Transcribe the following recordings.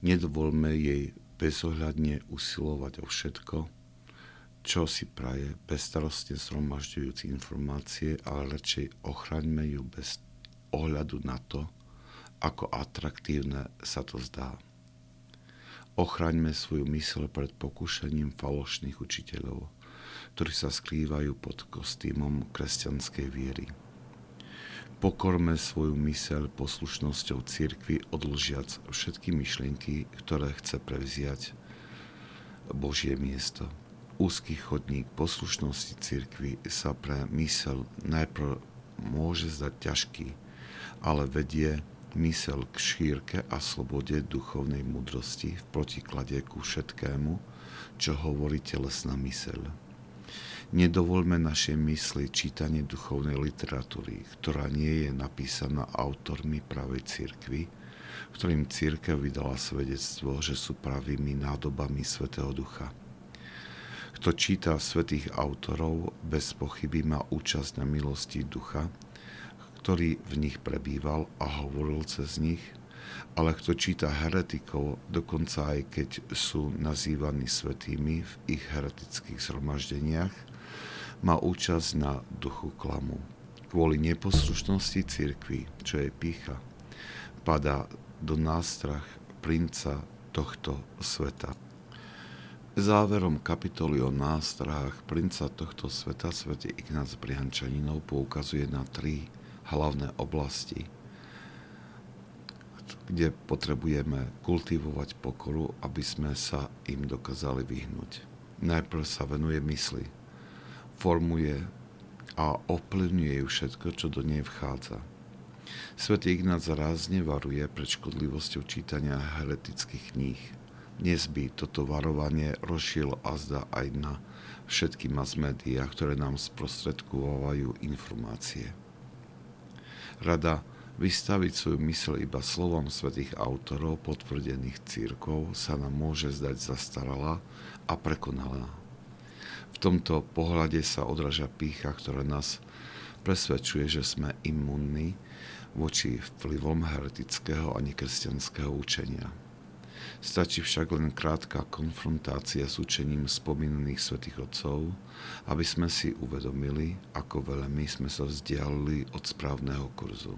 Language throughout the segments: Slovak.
Nedovolme jej bezohľadne usilovať o všetko, čo si praje, bezstarostne zhromažďujúci informácie, ale radšej ochraňme ju bez ohľadu na to, ako atraktívne sa to zdá. Ochraňme svoju mysl pred pokúšením falošných učiteľov, ktorí sa skrývajú pod kostýmom kresťanskej viery. Pokorme svoju myseľ poslušnosťou cirkvi odlžiac všetky myšlienky, ktoré chce prevziať Božie miesto. Úzky chodník poslušnosti cirkvi sa pre mysel najprv môže zdať ťažký, ale vedie mysel k šírke a slobode duchovnej múdrosti v protiklade ku všetkému, čo hovorí telesná myseľ. Nedovolme našej mysli čítanie duchovnej literatúry, ktorá nie je napísaná autormi pravej cirkvy, ktorým církev vydala svedectvo, že sú pravými nádobami Svetého Ducha. Kto číta svetých autorov, bez pochyby má účasť na milosti Ducha, ktorý v nich prebýval a hovoril cez nich, ale kto číta heretikov, dokonca aj keď sú nazývaní svetými v ich heretických zhromaždeniach, má účasť na duchu klamu. Kvôli neposlušnosti cirkvi, čo je pícha, padá do nástrach princa tohto sveta. Záverom kapitoly o nástrahách princa tohto sveta svete Ignác Brihančaninov poukazuje na tri hlavné oblasti, kde potrebujeme kultivovať pokoru, aby sme sa im dokázali vyhnúť. Najprv sa venuje mysli, formuje a ovplyvňuje ju všetko, čo do nej vchádza. Svetý Ignác rázne varuje pred škodlivosťou čítania heretických kníh. Dnes by toto varovanie rozšiel azda aj na všetky mass médiá, ktoré nám sprostredkovajú informácie. Rada vystaviť svoju mysl iba slovom svetých autorov potvrdených církov sa nám môže zdať zastaralá a prekonalá tomto pohľade sa odraža pícha, ktorá nás presvedčuje, že sme imunní voči vplyvom heretického a nekresťanského učenia. Stačí však len krátka konfrontácia s učením spomínaných svätých Otcov, aby sme si uvedomili, ako veľa my sme sa vzdialili od správneho kurzu.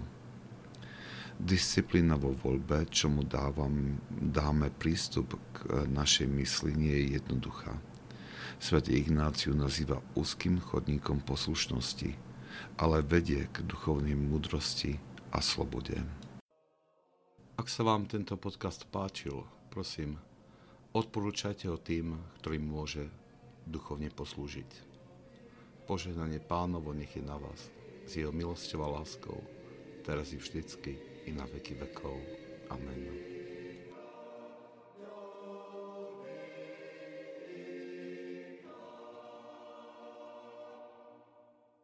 Disciplína vo voľbe, čomu dávam, dáme prístup k našej mysli, nie je jednoduchá Svetý Ignáciu nazýva úzkým chodníkom poslušnosti, ale vedie k duchovnej múdrosti a slobode. Ak sa vám tento podcast páčil, prosím, odporúčajte ho tým, ktorým môže duchovne poslúžiť. Požehnanie pánovo nech je na vás, s jeho milosťou a láskou, teraz i vždycky i na veky vekov. Amen.